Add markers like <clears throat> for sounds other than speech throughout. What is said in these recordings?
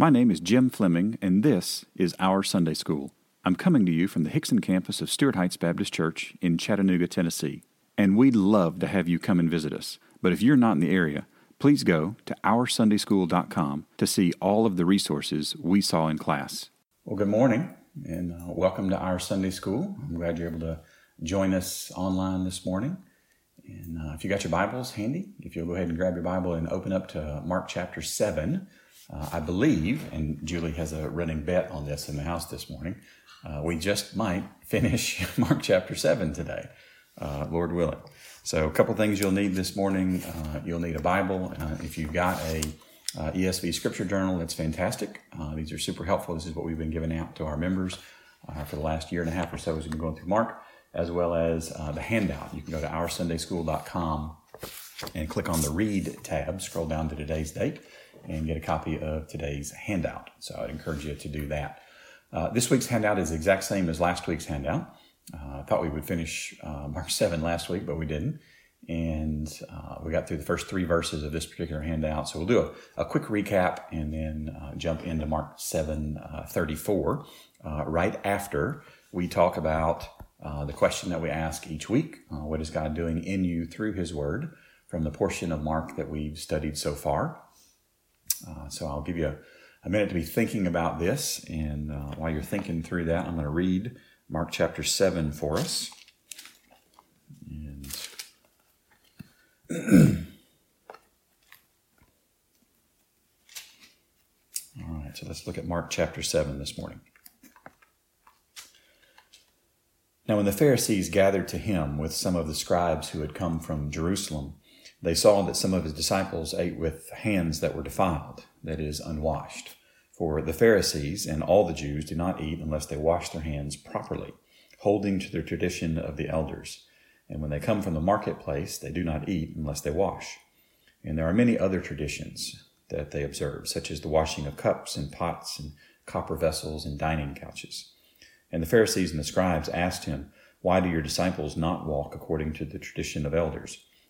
My name is Jim Fleming, and this is Our Sunday School. I'm coming to you from the Hixson campus of Stuart Heights Baptist Church in Chattanooga, Tennessee. And we'd love to have you come and visit us. But if you're not in the area, please go to OurSundaySchool.com to see all of the resources we saw in class. Well, good morning, and uh, welcome to Our Sunday School. I'm glad you're able to join us online this morning. And uh, if you got your Bibles handy, if you'll go ahead and grab your Bible and open up to Mark chapter 7. Uh, I believe, and Julie has a running bet on this in the house this morning, uh, we just might finish <laughs> Mark chapter 7 today, uh, Lord willing. So, a couple things you'll need this morning. Uh, you'll need a Bible. Uh, if you've got a uh, ESV scripture journal, that's fantastic. these are super helpful. This is what we've been giving out to our members for the last year and a half or so as we've been going through Mark, as well as the handout. You can go to OurSundaySchool.com and click on the Read tab, scroll down to today's date and get a copy of today's handout. So I'd encourage you to do that. Uh, this week's handout is the exact same as last week's handout. Uh, I thought we would finish uh, <laughs> Mark 7 last week, but we didn't. And uh, we got through the first three verses of this particular handout. So we'll do a, a quick recap and then uh, jump into Mark 7 uh, 34 right after we talk about the question that we ask each week What is God doing in you through His Word from the portion of Mark that we've studied so far? Uh, so I'll give you a, a, minute to be thinking about this. And uh, while you're thinking through that, I'm going to read Mark chapter 7 for us. And <clears throat> All right, so let's look at Mark chapter 7 this morning. Now, when the Pharisees gathered to him with some of the scribes who had come from Jerusalem, they saw that some of his disciples ate with hands that were defiled, that is, unwashed. For the Pharisees and all the Jews do not eat unless they wash their hands properly, holding to the tradition of the elders. And when they come from the marketplace, they do not eat unless they wash. And there are many other traditions that they observe, such as the washing of cups and pots and copper vessels and dining couches. And the Pharisees and the scribes asked him, Why do your disciples not walk according to the tradition of elders?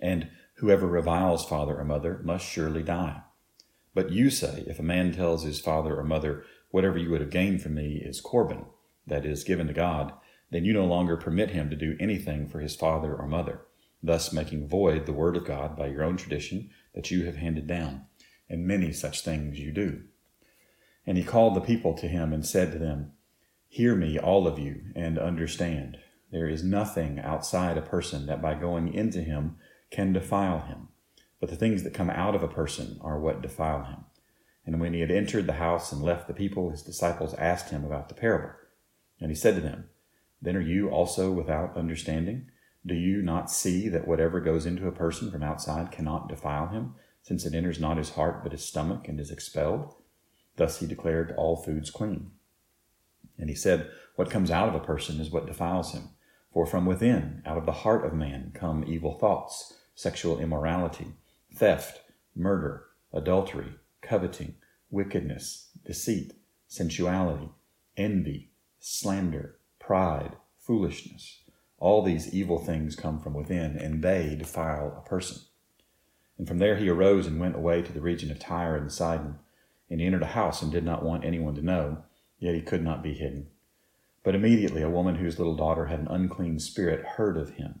and whoever reviles father or mother must surely die. But you say, if a man tells his father or mother, whatever you would have gained from me is Corban, that is, given to God, then you no longer permit him to do anything for his father or mother, thus making void the word of God by your own tradition that you have handed down. And many such things you do. And he called the people to him and said to them, Hear me, all of you, and understand. There is nothing outside a person that by going into him can defile him. But the things that come out of a person are what defile him. And when he had entered the house and left the people, his disciples asked him about the parable. And he said to them, Then are you also without understanding? Do you not see that whatever goes into a person from outside cannot defile him, since it enters not his heart but his stomach and is expelled? Thus he declared all foods clean. And he said, What comes out of a person is what defiles him. For from within, out of the heart of man, come evil thoughts sexual immorality, theft, murder, adultery, coveting, wickedness, deceit, sensuality, envy, slander, pride, foolishness. All these evil things come from within, and they defile a person. And from there he arose and went away to the region of Tyre and Sidon. And he entered a house and did not want anyone to know, yet he could not be hidden. But immediately a woman whose little daughter had an unclean spirit heard of him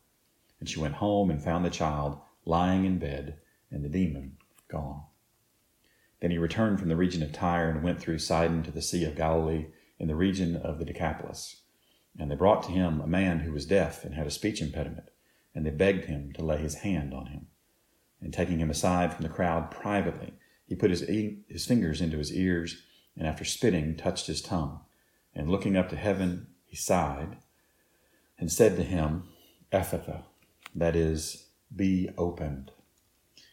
And she went home and found the child lying in bed and the demon gone. Then he returned from the region of Tyre and went through Sidon to the Sea of Galilee in the region of the Decapolis. And they brought to him a man who was deaf and had a speech impediment, and they begged him to lay his hand on him. And taking him aside from the crowd privately, he put his, e- his fingers into his ears, and after spitting, touched his tongue. And looking up to heaven, he sighed and said to him, Ephphatha, that is, be opened.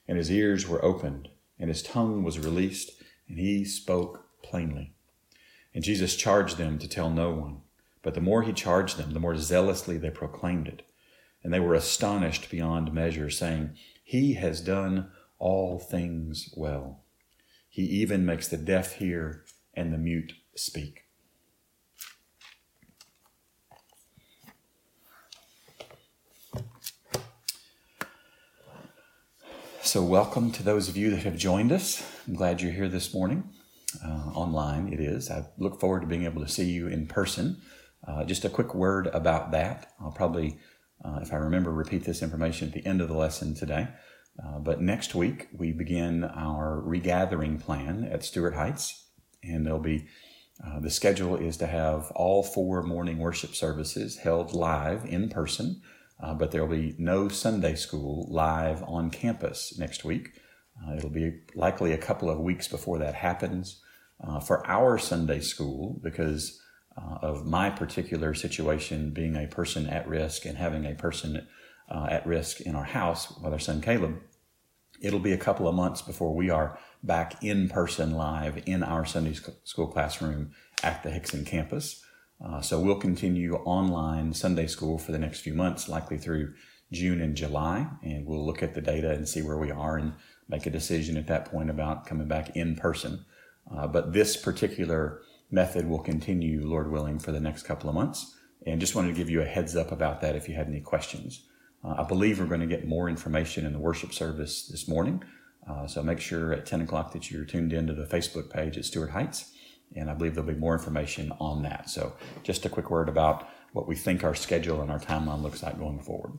And his ears were opened and his tongue was released, and he spoke plainly. And Jesus charged them to tell no one. But the more he charged them, the more zealously they proclaimed it. And they were astonished beyond measure, saying, He has done all things well. He even makes the deaf hear and the mute speak. So, welcome to those of you that have joined us. I'm glad you're here this morning. Uh, online, it is. I look forward to being able to see you in person. Uh, just a quick word about that. I'll probably, uh, if I remember, repeat this information at the end of the lesson today. Uh, but next week, we begin our regathering plan at Stuart Heights, and there'll be uh, the schedule is to have all four morning worship services held live in person uh, but there will be no Sunday school live on campus next week. Uh, it'll be likely a couple of weeks before that happens. Uh, for our Sunday school, because uh, of my particular situation being a person at risk and having a person uh, at risk in our house with our son Caleb, it'll be a couple of months before we are back in person live in our Sunday school classroom at the Hixson campus. Uh, so we'll continue online Sunday school for the next few months, likely through June and July, and we'll look at the data and see where we are and make a decision at that point about coming back in person. Uh, but this particular method will continue, Lord willing, for the next couple of months. And just wanted to give you a heads up about that if you had any questions. Uh, I believe we're going to get more information in the worship service this morning. Uh, so make sure at 10 o'clock that you're tuned into the Facebook page at Stuart Heights and I believe there'll be more information on that. So, just a quick word about what we think our schedule and our timeline looks like going forward.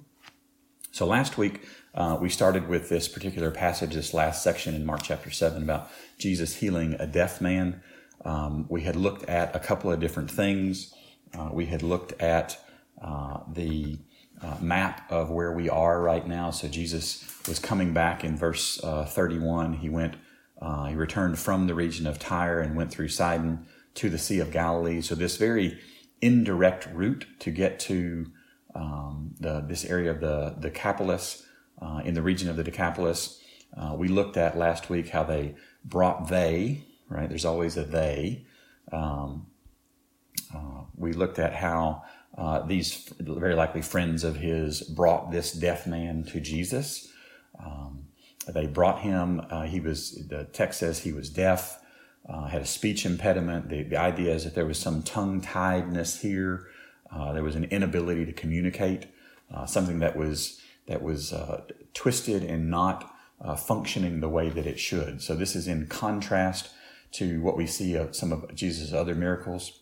So, last week uh, we started with this particular passage, this last section in Mark chapter 7 about Jesus healing a deaf man. Um, we had looked at a couple of different things. Uh, we had looked at uh, the uh, map of where we are right now. So, Jesus was coming back in verse uh, 31. He went uh, he returned from the region of Tyre and went through Sidon to the Sea of Galilee. So this very indirect route to get to um, the, this area of the Decapolis, uh, in the region of the Decapolis. Uh, we looked at last week how they brought they, right? There's always a they. Um, uh, we looked at how uh, these very likely friends of his brought this deaf man to Jesus. Um, they brought him, uh, he was, the text says he was deaf, uh, had a speech impediment. The, the idea is that there was some tongue tiedness here. Uh, there was an inability to communicate, uh, something that was, that was uh, twisted and not uh, functioning the way that it should. So this is in contrast to what we see of some of Jesus' other miracles.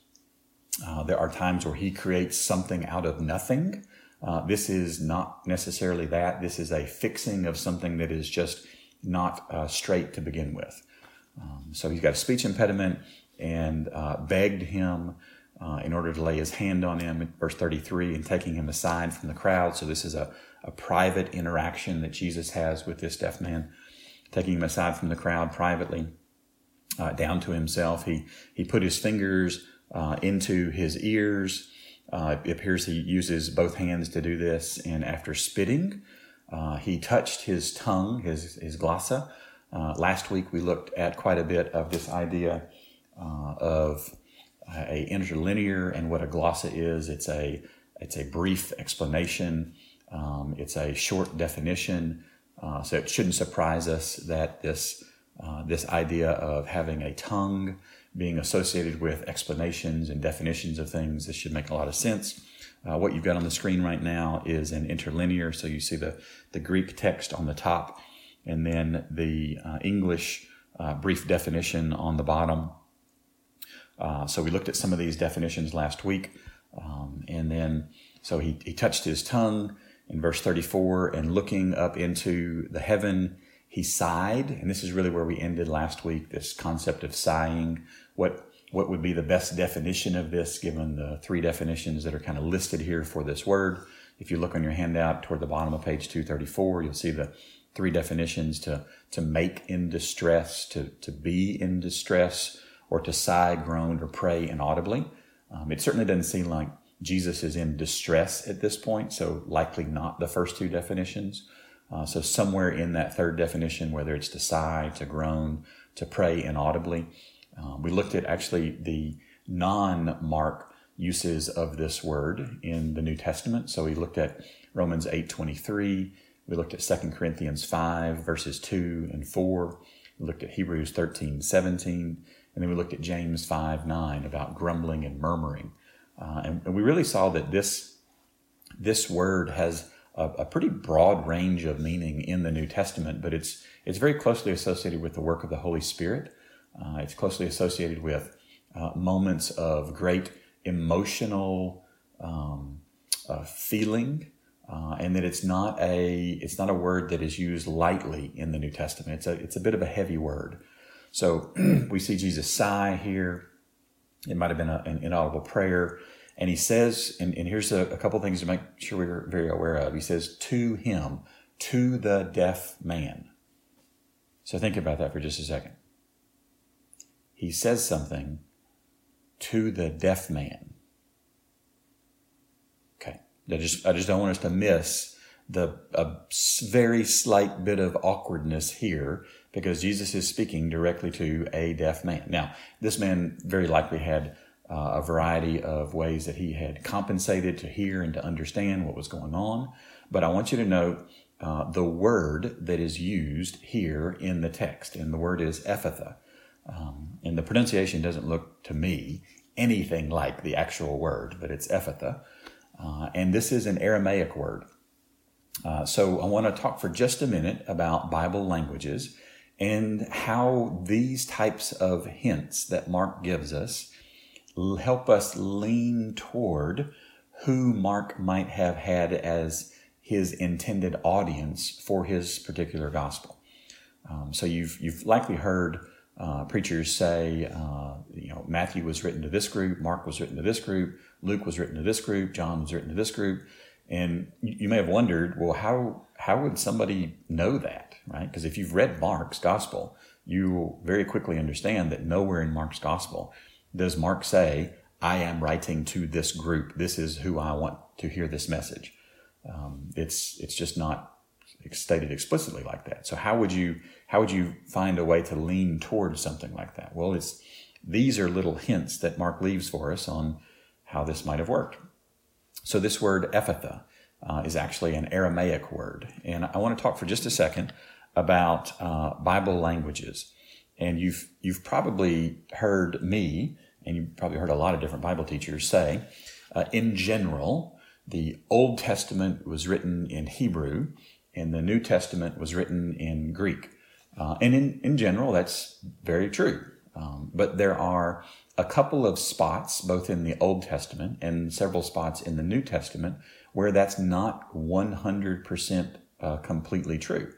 there are times where he creates something out of nothing. Uh, this is not necessarily that. This is a fixing of something that is just not uh, straight to begin with. Um, so he's got a speech impediment and uh, begged him uh, in order to lay his hand on him, verse 33, and taking him aside from the crowd. So this is a, a private interaction that Jesus has with this deaf man, taking him aside from the crowd privately. Uh, down to himself, he he put his fingers uh, into his ears, uh, it appears he uses both hands to do this, and after spitting, uh, he touched his tongue, his, his glossa. Uh, last week we looked at quite a bit of this idea uh, of a interlinear and what a glossa is. It's a it's a brief explanation. Um, it's a short definition. Uh, so it shouldn't surprise us that this uh, this idea of having a tongue being associated with explanations and definitions of things. This should make a lot of sense. Uh, what you've got on the screen right now is an interlinear. So you see the, the Greek text on the top and then the uh, English uh, brief definition on the bottom. Uh, so we looked at some of these definitions last week. Um, and then, so he, he touched his tongue in verse 34 and looking up into the heaven, he sighed, and this is really where we ended last week. This concept of sighing. What what would be the best definition of this, given the three definitions that are kind of listed here for this word? If you look on your handout toward the bottom of page 234, you'll see the three definitions to, to make in distress, to, to be in distress, or to sigh, groan, or pray inaudibly. Um, it certainly doesn't seem like Jesus is in distress at this point, so likely not the first two definitions. Uh, so somewhere in that third definition, whether it's to sigh, to groan, to pray inaudibly, uh, we looked at actually the non-Mark uses of this word in the New Testament. So we looked at Romans 8:23, we looked at 2 Corinthians 5 verses 2 and 4, we looked at Hebrews 13, 17, and then we looked at James 5, 9 about grumbling and murmuring. Uh, and, and, we really saw that this, this word has a, a, pretty broad range of meaning in the New Testament, but it's, it's very closely associated with the work of the Holy Spirit. Uh, it's closely associated with uh, moments of great emotional um, uh, feeling, uh, and that it's not a it's not a word that is used lightly in the New Testament. It's a it's a bit of a heavy word. So <clears throat> we see Jesus sigh here. It might have been a, an inaudible prayer. And he says, and, and here's a, a couple things to make sure we're very aware of. He says, to him, to the deaf man. So think about that for just a second. He says something to the deaf man. Okay. I just, I just don't want us to miss the a very slight bit of awkwardness here because Jesus is speaking directly to a deaf man. Now, this man very likely had uh, a variety of ways that he had compensated to hear and to understand what was going on. But I want you to note uh, the word that is used here in the text, and the word is Ephphatha. Um, and the pronunciation doesn't look to me anything like the actual word, but it's Ephphatha. Uh, and this is an Aramaic word. Uh, so I want to talk for just a minute about Bible languages and how these types of hints that Mark gives us help us lean toward who Mark might have had as his intended audience for his particular gospel. Um, so you've you've likely heard uh, preachers say, uh, you know, Matthew was written to this group, Mark was written to this group, Luke was written to this group, John was written to this group, and you may have wondered, well, how how would somebody know that, right? Because if you've read Mark's gospel, you will very quickly understand that nowhere in Mark's gospel does Mark say, "I am writing to this group. This is who I want to hear this message." Um, it's it's just not stated explicitly like that. So how would you how would you find a way to lean towards something like that? Well, it's these are little hints that Mark leaves for us on how this might have worked. So this word Ephphatha uh, is actually an Aramaic word, and I want to talk for just a second about uh, Bible languages. And you've you've probably heard me, and you've probably heard a lot of different Bible teachers say, uh, in general, the Old Testament was written in Hebrew, and the New Testament was written in Greek. Uh, and in, in general, that's very true. Um, but there are a couple of spots, both in the Old Testament and several spots in the New Testament, where that's not 100% uh, completely true.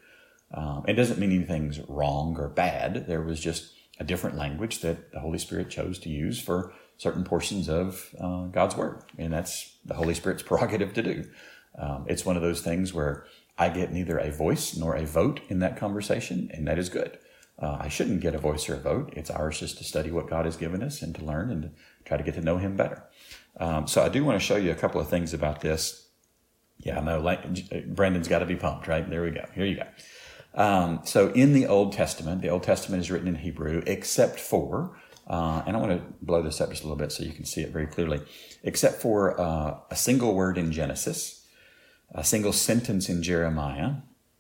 Um, it doesn't mean anything's wrong or bad. There was just a different language that the Holy Spirit chose to use for certain portions of uh, God's Word. And that's the Holy Spirit's <laughs> prerogative to do. Um, it's one of those things where I get neither a voice nor a vote in that conversation, and that is good. Uh, I shouldn't get a voice or a vote. It's ours just to study what God has given us and to learn and to try to get to know Him better. Um, so I do want to show you a couple of things about this. Yeah, I know. Brandon's got to be pumped, right? There we go. Here you go. Um, so in the Old Testament, the Old Testament is written in Hebrew, except for, uh, and I want to blow this up just a little bit so you can see it very clearly, except for uh, a single word in Genesis a single sentence in Jeremiah,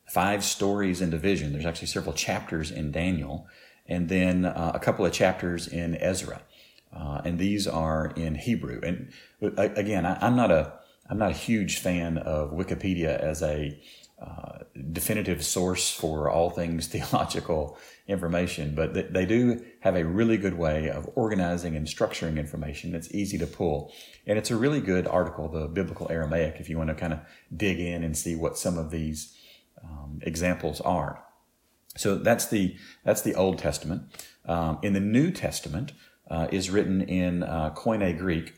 five stories in division. There's actually several chapters in Daniel, and then uh, a couple of chapters in Ezra. Uh, and these are in Hebrew. And again, I, am not a I'm not a huge fan of Wikipedia as a uh, definitive source for all things <laughs> theological information, but th- they do have a really good way of organizing and structuring information that's easy to pull. And it's a really good article, the Biblical Aramaic, if you want to kind of dig in and see what some of these um, examples are. So that's the that's the Old Testament. Um, in the New Testament uh, is written in uh, Koine Greek,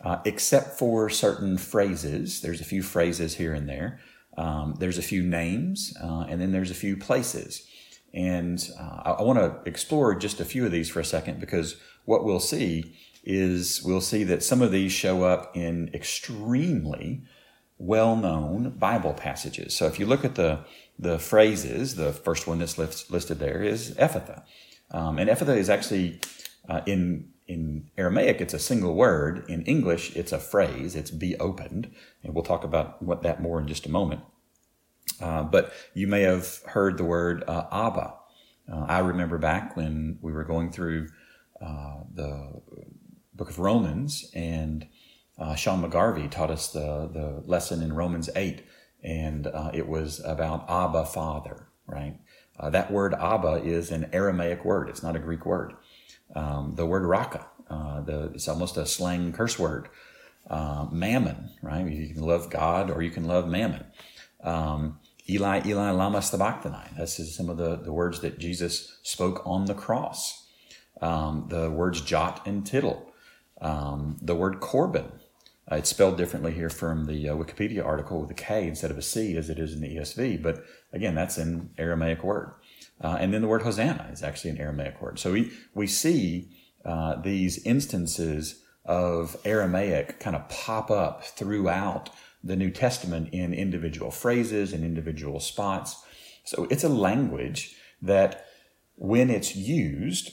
uh, except for certain phrases. There's a few phrases here and there. Um, there's a few names, uh, and then there's a few places. And uh, I, I want to explore just a few of these for a second because what we'll see is we'll see that some of these show up in extremely well known Bible passages. So if you look at the, the phrases, the first one that's listed there is Ephphatha. Um, and Ephphatha is actually uh, in in Aramaic, it's a single word. In English, it's a phrase. It's be opened. And we'll talk about what that more in just a moment. Uh, but you may have heard the word uh, Abba. Uh, I remember back when we were going through uh, the book of Romans, and uh, Sean McGarvey taught us the, the lesson in Romans 8, and uh, it was about Abba, Father, right? that word Abba is an Aramaic word, it's not a Greek word. Um, the word raka, the, it's almost a slang curse word. mammon, right? You can love God or you can love mammon. Um, Eli, Eli, lama sabachthani. That's some of the, the words that Jesus spoke on the cross. Um, the words jot and tittle. Um, the word Corban. Uh, it's spelled differently here from the uh, Wikipedia article with a K instead of a C as it is in the ESV. But again, that's an Aramaic word. Uh, and then the word Hosanna is actually an Aramaic word. So we, we see uh, these instances of Aramaic kind of pop up throughout the New Testament in individual phrases and individual spots. So it's a language that when it's used,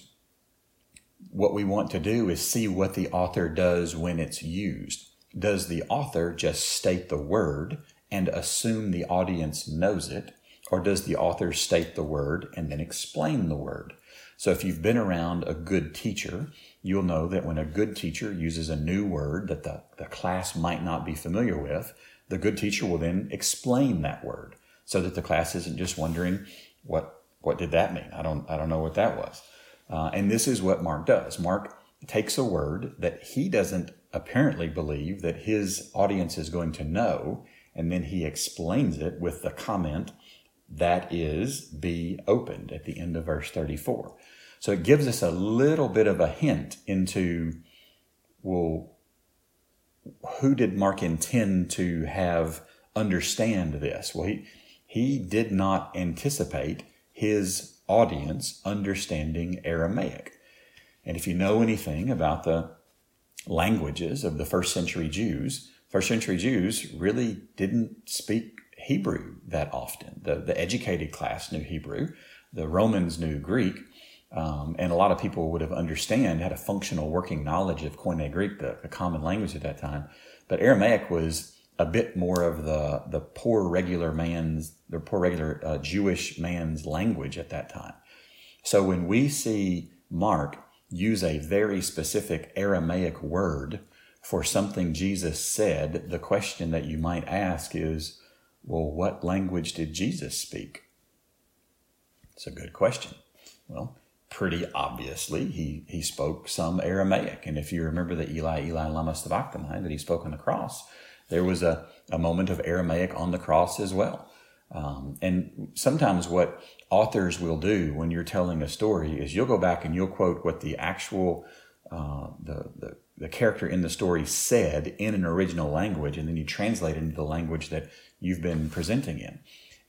what we want to do is see what the author does when it's used. Does the author just state the word and assume the audience knows it? Or does the author state the word and then explain the word? So if you've been around a good teacher, you'll know that when a good teacher uses a new word that the, the class might not be familiar with, the good teacher will then explain that word so that the class isn't just wondering what what did that mean? I don't I don't know what that was. Uh, and this is what Mark does. Mark takes a word that he doesn't apparently believe that his audience is going to know, and then he explains it with the comment that is be opened at the end of verse 34. So it gives us a little bit of a hint into, well, who did Mark intend to have understand this? Well, he, he did not anticipate his audience understanding Aramaic. And if you know anything about the languages of the first century Jews, first century Jews really didn't speak Hebrew that often. The, the educated class knew Hebrew, the Romans knew Greek, um, and a lot of people would have understand, had a functional working knowledge of Koine Greek, the, the common language at that time. But Aramaic was a bit more of the, the poor regular man's, the poor regular uh, Jewish man's language at that time. So when we see Mark use a very specific Aramaic word for something Jesus said, the question that you might ask is, well, what language did Jesus speak? It's a good question. Well, pretty obviously he, he spoke some Aramaic. And if you remember the Eli, Eli, lama sabachthani that he spoke on the cross, there was a, a moment of Aramaic on the cross as well. Um, and sometimes what authors will do when you're telling a story is you'll go back and you'll quote what the actual uh, the, the, the character in the story said in an original language, and then you translate it into the language that you've been presenting in.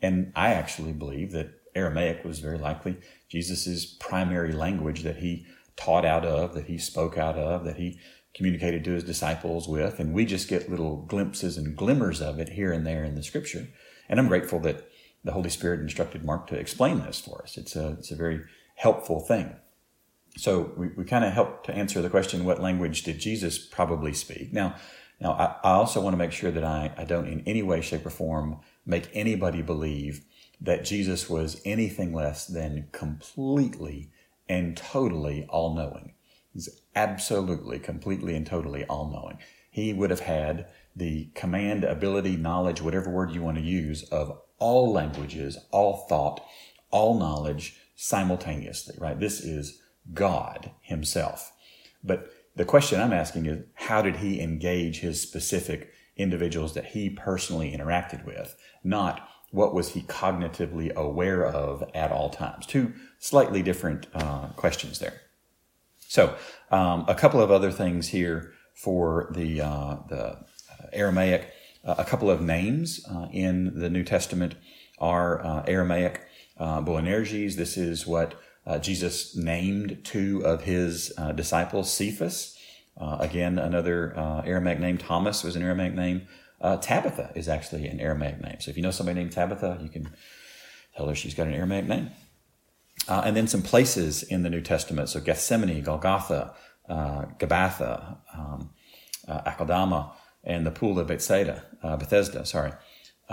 And I actually believe that Aramaic was very likely Jesus' primary language that he taught out of, that he spoke out of, that he communicated to his disciples with. And we just get little glimpses and glimmers of it here and there in the scripture. And I'm grateful that the Holy Spirit instructed Mark to explain this for us. It's a, it's a very helpful thing. So we, we kind of help to answer the question, what language did Jesus probably speak? Now, now I, I also want to make sure that I, I don't in any way, shape, or form make anybody believe that Jesus was anything less than completely and totally all knowing. He's absolutely, completely, and totally all knowing. He would have had the command, ability, knowledge, whatever word you want to use, of all languages, all thought, all knowledge simultaneously, right? This is God Himself. But the question I'm asking is how did He engage His specific individuals that He personally interacted with? Not what was he cognitively aware of at all times? Two slightly different uh, questions there. So, um, a couple of other things here for the uh, the Aramaic. Uh, a couple of names uh, in the New Testament are uh, Aramaic. Boanerges. This is what Jesus named two of his disciples, Cephas. again, another Aramaic name. Thomas was an Aramaic name. Uh, Tabitha is actually an Aramaic name. So if you know somebody named Tabitha, you can tell her she's got an Aramaic name. Uh, and then some places in the New Testament. So Gethsemane, Golgotha, uh, Gabbatha, um, uh, Akeldama, and the pool of Bethsaida, uh, Bethesda, sorry,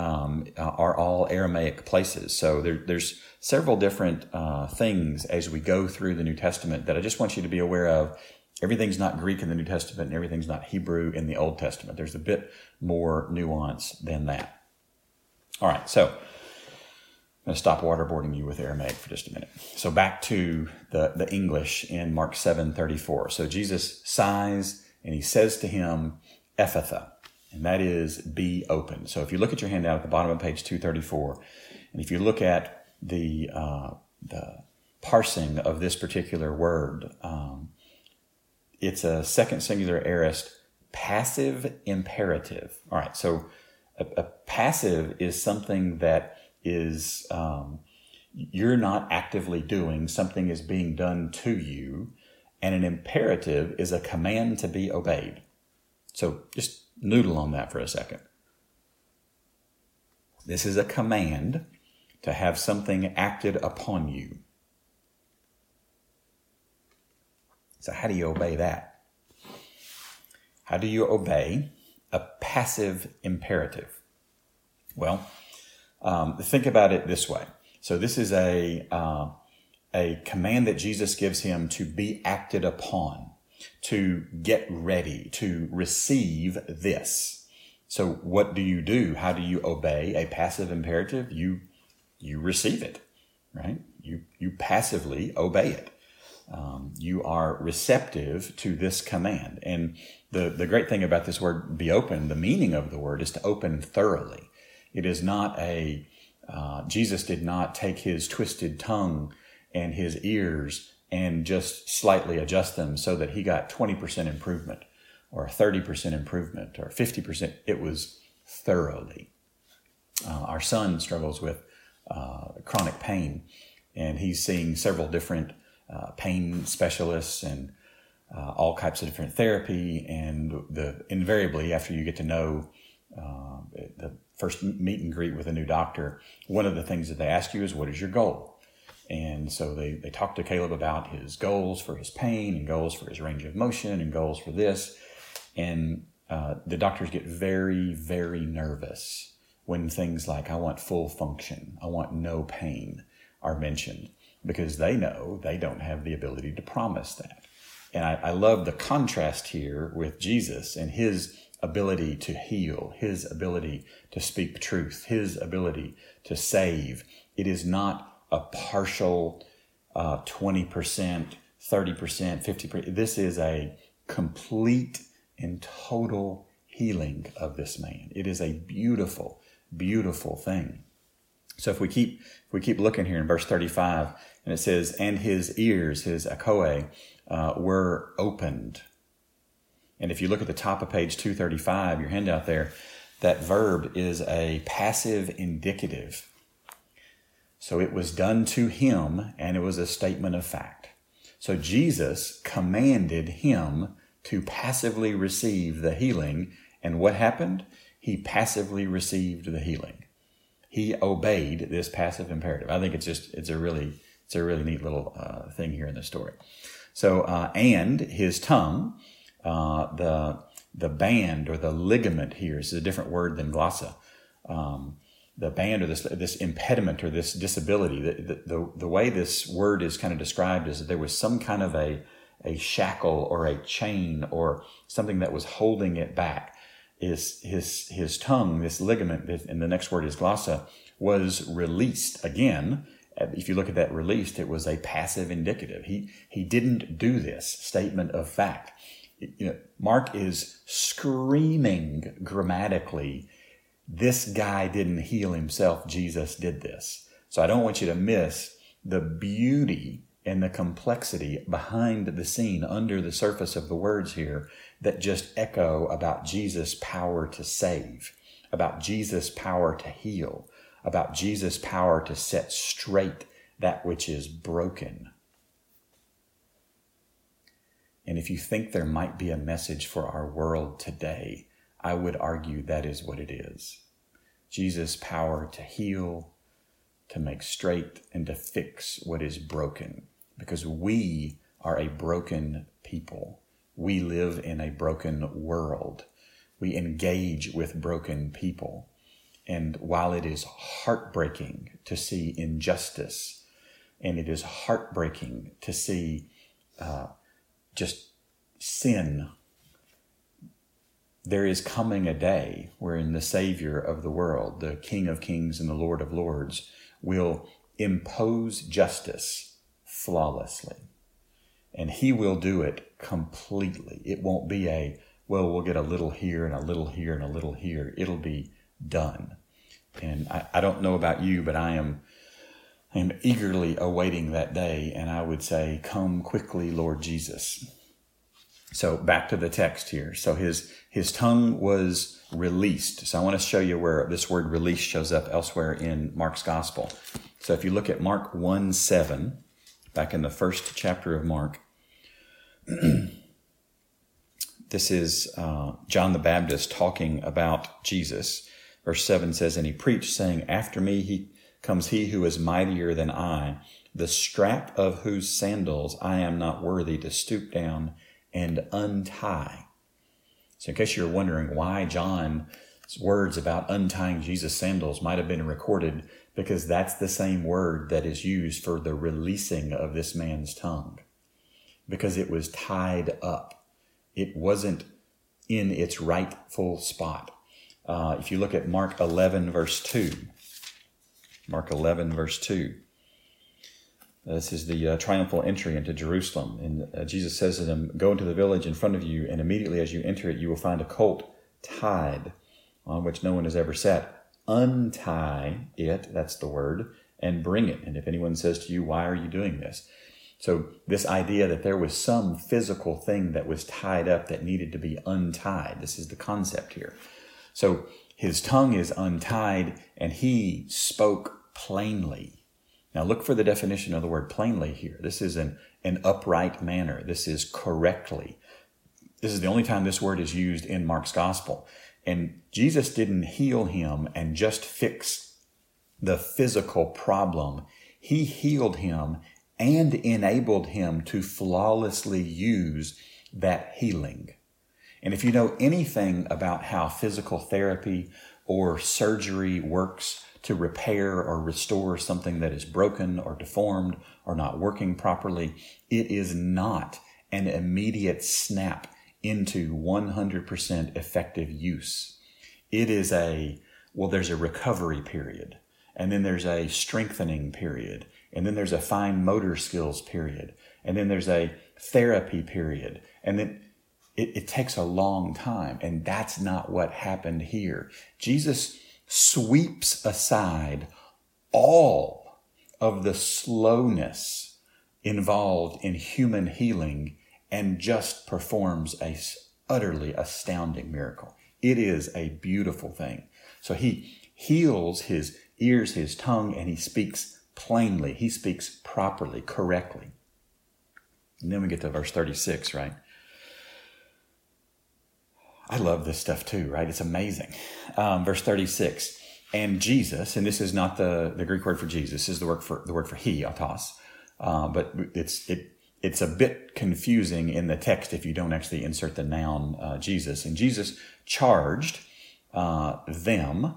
um, are all Aramaic places. So there, there's several different uh, things as we go through the New Testament that I just want you to be aware of everything's not Greek in the New Testament and everything's not Hebrew in the Old Testament. There's a bit more nuance than that. All right, so I'm going to stop waterboarding you with Aramaic for just a minute. So back to the, the English in Mark 7 34. So Jesus sighs and he says to him, Ephphatha, and that is be open. So if you look at your handout at the bottom of page 234, and if you look at the, uh, the parsing of this particular word, um, it's a second singular aorist passive imperative. All right, so a, a passive is something that is um, you're not actively doing, something is being done to you, and an imperative is a command to be obeyed. So just noodle on that for a second. This is a command to have something acted upon you. So, how do you obey that? How do you obey a passive imperative? Well, um, think about it this way. So, this is a, uh, a command that Jesus gives him to be acted upon, to get ready, to receive this. So, what do you do? How do you obey a passive imperative? You you receive it, right? You you passively obey it um, you are receptive to this command. And the, the great thing about this word be open, the meaning of the word is to open thoroughly. It is not a, uh, Jesus did not take his twisted tongue and his ears and just slightly adjust them so that he got 20% improvement or 30% improvement or 50%. It was thoroughly. Uh, our son struggles with uh, chronic pain and he's seeing several different uh, pain specialists and uh, all types of different therapy. And the invariably, after you get to know uh, the first meet and greet with a new doctor, one of the things that they ask you is, "What is your goal?" And so they, they talk to Caleb about his goals for his pain and goals for his range of motion and goals for this. And uh, the doctors get very, very nervous when things like, I want full function, I want no pain are mentioned because they know they don't have the ability to promise that. And I, I love the contrast here with Jesus and his ability to heal, his ability to speak truth, his ability to save. It is not a partial uh, 20%, 30%, 50%. This is a complete and total healing of this man. It is a beautiful, beautiful thing. So if we keep if we keep looking here in verse 35, and it says, and his ears, his akoe, uh, were opened. And if you look at the top of page 235, your handout there, that verb is a passive indicative. So it was done to him, and it was a statement of fact. So Jesus commanded him to passively receive the healing. And what happened? He passively received the healing. He obeyed this passive imperative. I think it's just, it's a really it's a really neat little uh, thing here in the story. So, uh, and his tongue, uh, the the band or the ligament here is a different word than glossa. Um, the band or this this impediment or this disability. The, the, the way this word is kind of described is that there was some kind of a a shackle or a chain or something that was holding it back. Is his his tongue, this ligament, and the next word is glossa, was released again if you look at that released, it was a passive indicative. He he didn't do this statement of fact. You know, Mark is screaming grammatically, this guy didn't heal himself, Jesus did this. So I don't want you to miss the beauty and the complexity behind the scene under the surface of the words here that just echo about Jesus' power to save, about Jesus' power to heal, about Jesus' power to set straight that which is broken. And if you think there might be a message for our world today, I would argue that is what it is. Jesus' power to heal, to make straight, and to fix what is broken. Because we are a broken people. We live in a broken world. We engage with broken people. And while it is heartbreaking to see injustice, and it is heartbreaking to see uh, just sin, there is coming a day wherein the Savior of the world, the King of kings and the Lord of lords, will impose justice flawlessly. And he will do it completely. It won't be a, well, we'll get a little here and a little here and a little here. It'll be done. And I, I don't know about you, but I am I am eagerly awaiting that day, and I would say, Come quickly, Lord Jesus. So back to the text here. So his his tongue was released. So I want to show you where this word release shows up elsewhere in Mark's gospel. So if you look at Mark 1 7, back in the first chapter of Mark, <clears throat> this is uh, John the Baptist talking about Jesus. Verse 7 says, And he preached, saying, After me he comes he who is mightier than I, the strap of whose sandals I am not worthy to stoop down and untie. So, in case you're wondering why John's words about untying Jesus' sandals might have been recorded, because that's the same word that is used for the releasing of this man's tongue, because it was tied up. It wasn't in its rightful spot. Uh, if you look at Mark 11, verse 2, Mark 11, verse 2. This is the uh, triumphal entry into Jerusalem. And uh, Jesus says to them, Go into the village in front of you, and immediately as you enter it, you will find a colt tied on which no one has ever sat. Untie it, that's the word, and bring it. And if anyone says to you, Why are you doing this? So, this idea that there was some physical thing that was tied up that needed to be untied, this is the concept here. So, his tongue is untied, and he spoke plainly now look for the definition of the word plainly here. This is an, an upright manner. This is correctly. This is the only time this word is used in Mark's gospel. And Jesus didn't heal him and just fix the physical problem. He healed him and enabled him to flawlessly use that healing. And if you know anything about how physical therapy or surgery works, to repair or restore something that is broken or deformed or not working properly. It is not an immediate snap into 100% effective use. It is a, well, there's a recovery period, and then there's a strengthening period, and then there's a fine motor skills period, and then there's a therapy period, and then it, it takes a long time. And that's not what happened here. Jesus sweeps aside all of the slowness involved in human healing and just performs a utterly astounding miracle. It is a beautiful thing. So he heals his ears, his tongue, and he speaks plainly. He speaks properly, correctly. And then we get to verse 36, right? I love this stuff too, right? It's amazing. Um, verse 36. And Jesus, and this is not the, the Greek word for Jesus, is the word for the word for he, autos. Uh, but it's it it's a bit confusing in the text if you don't actually insert the noun uh, Jesus. And Jesus charged uh, them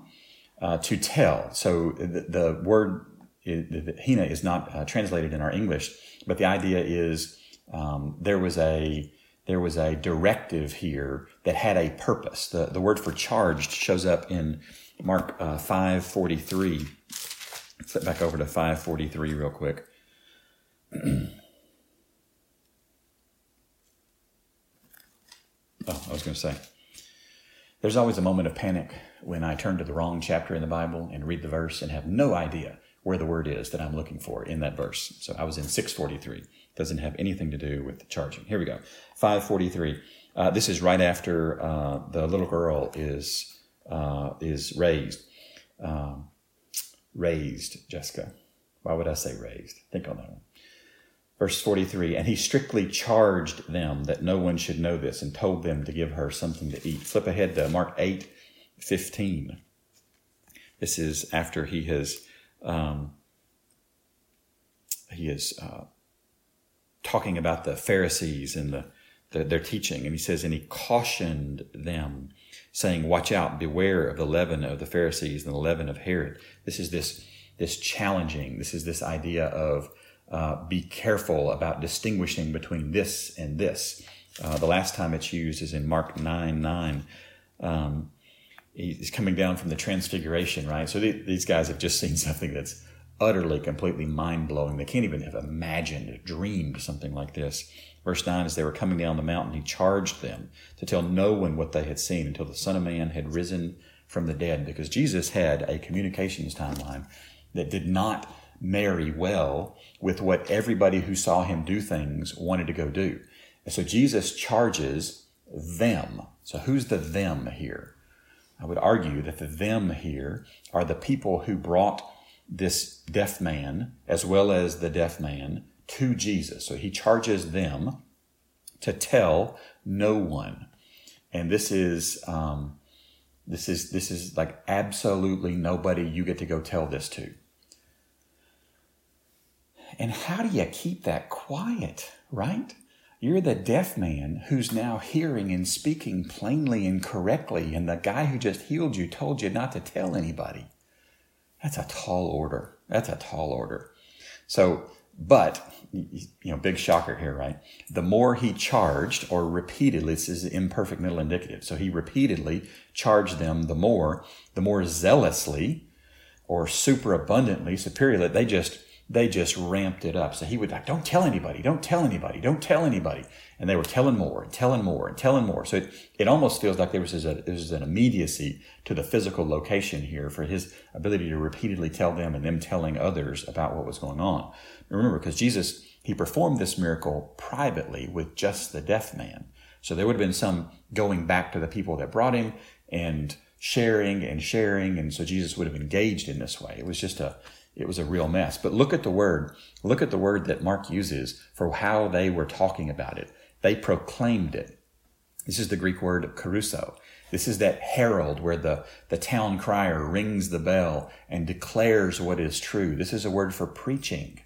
uh, to tell. So the, the word the hina is not uh, translated in our English, but the idea is um, there was a there was a directive here that had a purpose. The, the word for charged shows up in Mark uh, 543. Flip back over to 543 real quick. <clears throat> oh, I was going to say. There's always a moment of panic when I turn to the wrong chapter in the Bible and read the verse and have no idea where the word is that I'm looking for in that verse. So I was in 643. Doesn't have anything to do with the charging. Here we go. 543. Uh, this is right after uh, the little girl is uh, is raised. Um, raised, Jessica. Why would I say raised? Think on that one. Verse 43 And he strictly charged them that no one should know this and told them to give her something to eat. Flip ahead to Mark 8 15. This is after he has um, he is uh, talking about the Pharisees and the, the, their teaching, and he says, and he cautioned them, saying, "Watch out, beware of the leaven of the Pharisees and the leaven of Herod." This is this this challenging. This is this idea of uh, be careful about distinguishing between this and this. Uh, the last time it's used is in Mark 9 9. Um, he's coming down from the transfiguration, right? So these guys have just seen something that's utterly, completely mind blowing. They can't even have imagined, dreamed something like this. Verse 9 As they were coming down the mountain, he charged them to tell no one what they had seen until the Son of Man had risen from the dead, because Jesus had a communications timeline that did not marry well with what everybody who saw him do things wanted to go do. And so Jesus charges them. So who's the them here? I would argue that the them here are the people who brought this deaf man as well as the deaf man to Jesus. So he charges them to tell no one. And this is um, this is this is like absolutely nobody you get to go tell this to. And how do you keep that quiet, right? You're the deaf man who's now hearing and speaking plainly and correctly, and the guy who just healed you told you not to tell anybody. That's a tall order. That's a tall order. So, but, you know, big shocker here, right? The more he charged or repeatedly, this is imperfect middle indicative. So he repeatedly charged them the more, the more zealously or super abundantly, superiorly, they just they just ramped it up. So he would like, don't tell anybody, don't tell anybody, don't tell anybody. And they were telling more and telling more and telling more. So it, it almost feels like there was, a, there was an immediacy to the physical location here for his ability to repeatedly tell them and them telling others about what was going on. Remember, because Jesus, he performed this miracle privately with just the deaf man. So there would have been some going back to the people that brought him and sharing and sharing. And so Jesus would have engaged in this way. It was just a, it was a real mess. But look at the word. Look at the word that Mark uses for how they were talking about it. They proclaimed it. This is the Greek word kerusso. This is that herald where the, the town crier rings the bell and declares what is true. This is a word for preaching.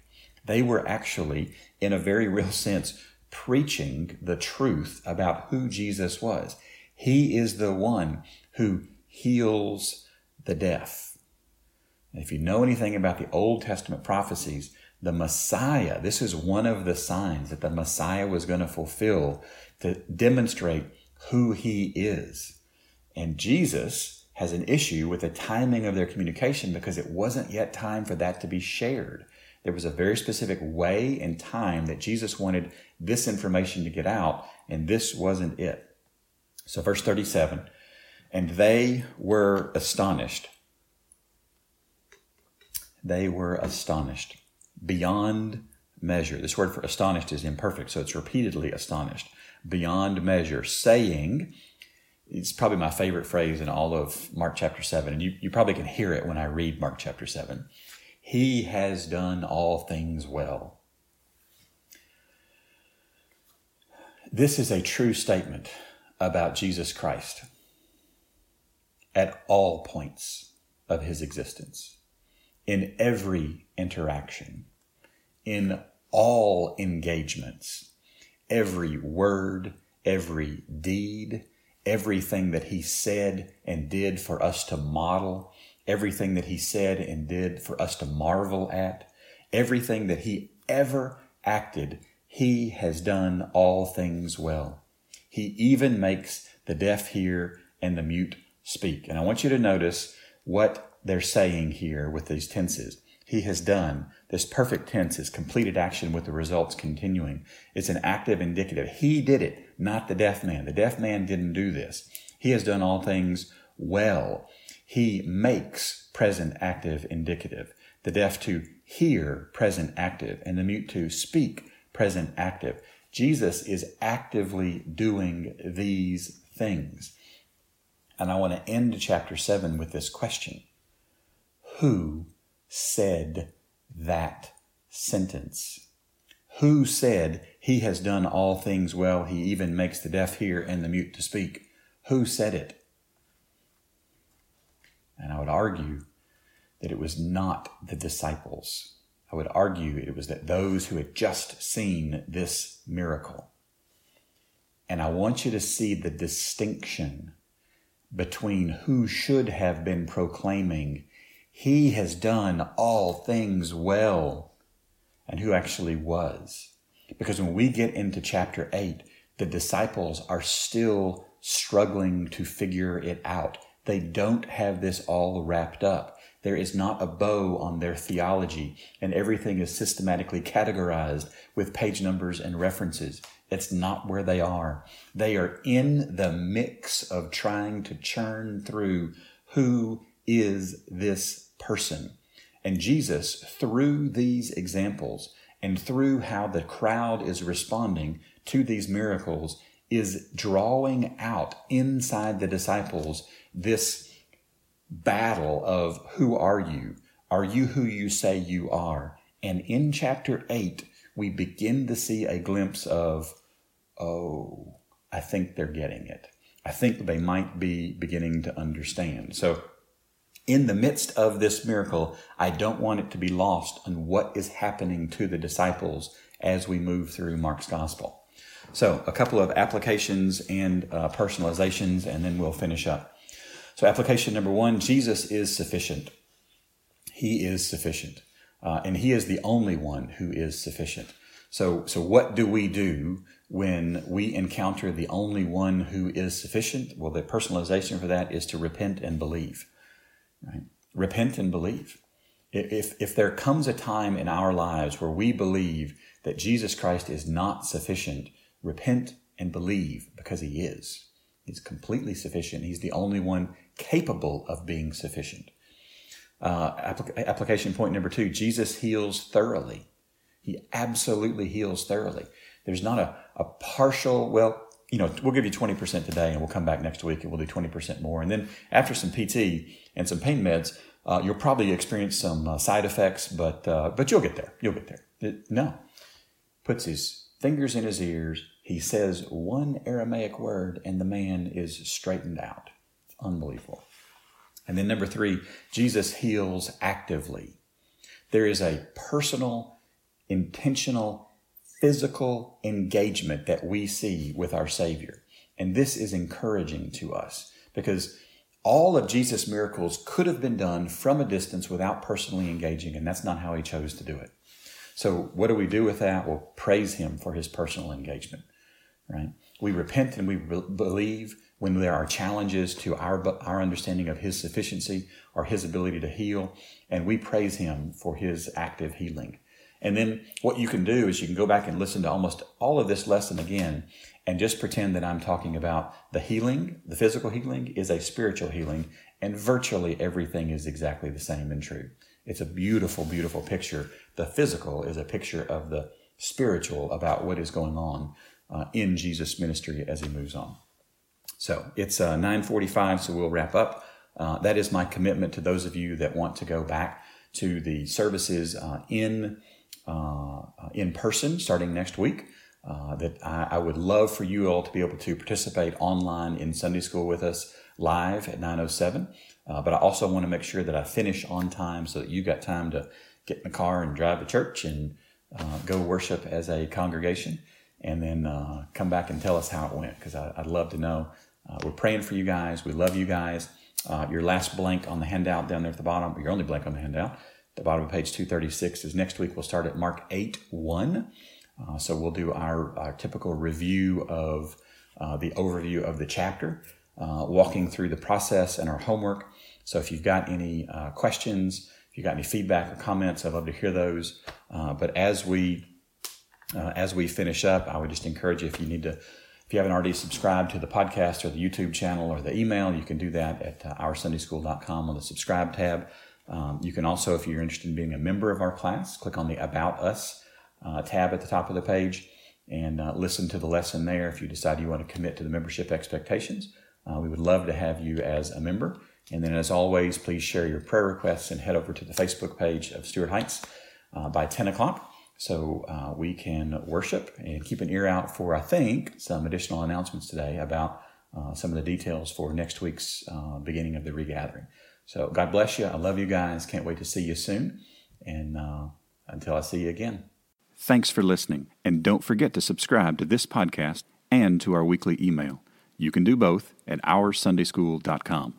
They were actually, in a very real <laughs> sense, preaching the truth about who Jesus was. He is the one who heals the deaf. If you know anything about the Old Testament prophecies, the Messiah, this is one of the signs that the Messiah was going to fulfill to demonstrate who he is. And Jesus has an issue with the timing of their communication because it wasn't yet time for that to be shared. There was a very specific way and time that Jesus wanted this information to get out, and this wasn't it. So, verse 37 and they were astonished they were astonished beyond measure. This word for astonished is imperfect, so it's repeatedly astonished beyond measure, saying, it's probably my favorite phrase in all of Mark chapter 7, and you, you probably can hear it when I read Mark chapter 7. He has done all things well. This is a true statement about Jesus Christ at all points of his existence in every interaction, in all engagements, every word, every deed, everything that he said and did for us to model, everything that he said and did for us to marvel at, everything that he ever acted, he has done all things well. He even makes the deaf hear and the mute speak. And I want you to notice what they're saying here with these tenses. He has done. This perfect tense is completed action with the results continuing. It's an active indicative. He did it, not the deaf man. The deaf man didn't do this. He has done all things well. He makes present active indicative. The deaf to hear present active and the mute to speak present active. Jesus is actively doing these things. And I want to end chapter 7 with this question Who said that sentence? Who said he has done all things well? He even makes the deaf hear and the mute to speak. Who said it? And I would argue that it was not the disciples. I would argue it was that those who had just seen this miracle. And I want you to see the distinction between who should have been proclaiming, He has done all things well, and who actually was. Because when we get into chapter 8, the disciples are still struggling to figure it out. They don't have this all wrapped up. There is not a bow on their theology, and everything is systematically categorized with page numbers and references. It's not where they are. They are in the mix of trying to churn through who is this person. And Jesus, through these examples and through how the crowd is responding to these miracles, is drawing out inside the disciples this battle of who are you? Are you who you say you are? And in chapter 8, we begin to see a glimpse of, oh, I think they're getting it. I think they might be beginning to understand. So, in the midst of this miracle, I don't want it to be lost on what is happening to the disciples as we move through Mark's gospel. So, a couple of applications and uh, personalizations, and then we'll finish up. So, application number one Jesus is sufficient. He is sufficient. Uh, and He is the only one who is sufficient. So, so what do we do when we encounter the only one who is sufficient? Well, the personalization for that is to repent and believe. Right? Repent and believe. If, if there comes a time in our lives where we believe that Jesus Christ is not sufficient, repent and believe because he is. He's completely sufficient. He's the only one capable of being sufficient. Uh, applic- application point number two Jesus heals thoroughly. He absolutely heals thoroughly. There's not a, a partial, well, you know, we'll give you 20% today and we'll come back next week and we'll do 20% more. And then after some PT and some pain meds, uh, you'll probably experience some uh, side effects, but, uh, but you'll get there. You'll get there. It, no. Puts his fingers in his ears. He says one Aramaic word and the man is straightened out. It's Unbelievable. And then number three, Jesus heals actively. There is a personal, intentional, physical engagement that we see with our Savior. And this is encouraging to us because all of Jesus' miracles could have been done from a distance without personally engaging, and that's not how he chose to do it. So, what do we do with that? Well, praise him for his personal engagement, right? We repent and we believe when there are challenges to our, our understanding of His sufficiency or His ability to heal, and we praise Him for His active healing. And then what you can do is you can go back and listen to almost all of this lesson again and just pretend that I'm talking about the healing, the physical healing is a spiritual healing, and virtually everything is exactly the same and true. It's a beautiful, beautiful picture. The physical is a picture of the spiritual about what is going on uh, in Jesus' ministry as he moves on. So it's uh, 9:45, so we'll wrap up. Uh, that is my commitment to those of you that want to go back to the services uh, in uh, in person starting next week. Uh, that I, I, would love for you all to be able to participate online in Sunday school with us live at 9:07. Uh, but I also want to make sure that I finish on time so that you got time to get in the car and drive to church and go worship as a congregation and then uh, come back and tell us how it went because I'd love to know uh, we're praying for you guys. We love you guys. Uh, your last blank on the handout down there at the bottom, your only blank on the handout, the bottom of page 236 is next week. We'll start at Mark 8 1. Uh, so we'll do our, our typical review of uh, the overview of the chapter, uh, walking through the process and our homework. So if you've got any uh, questions, if you've got any feedback or comments, I'd love to hear those. but as we as we finish up, I would just encourage you if you need to If you haven't already subscribed to the podcast or the YouTube channel or the email, you can do that at uh, oursundayschool.com on the subscribe tab. Um, you can also, if you're interested in being a member of our class, click on the About Us uh, tab at the top of the page and uh, listen to the lesson there if you decide you want to commit to the membership expectations. Uh, we would love to have you as a member. And then, as always, please share your prayer requests and head over to the Facebook page of Stuart Heights uh, by 10 o'clock so uh, we can worship and keep an ear out for, I think, some additional announcements today about uh, some of the details for next week's beginning of the regathering. So, God bless you. I love you guys. Can't wait to see you soon. And until I see you again. Thanks for listening. And don't forget to subscribe to this podcast and to our weekly email. You can do both at oursundayschool.com.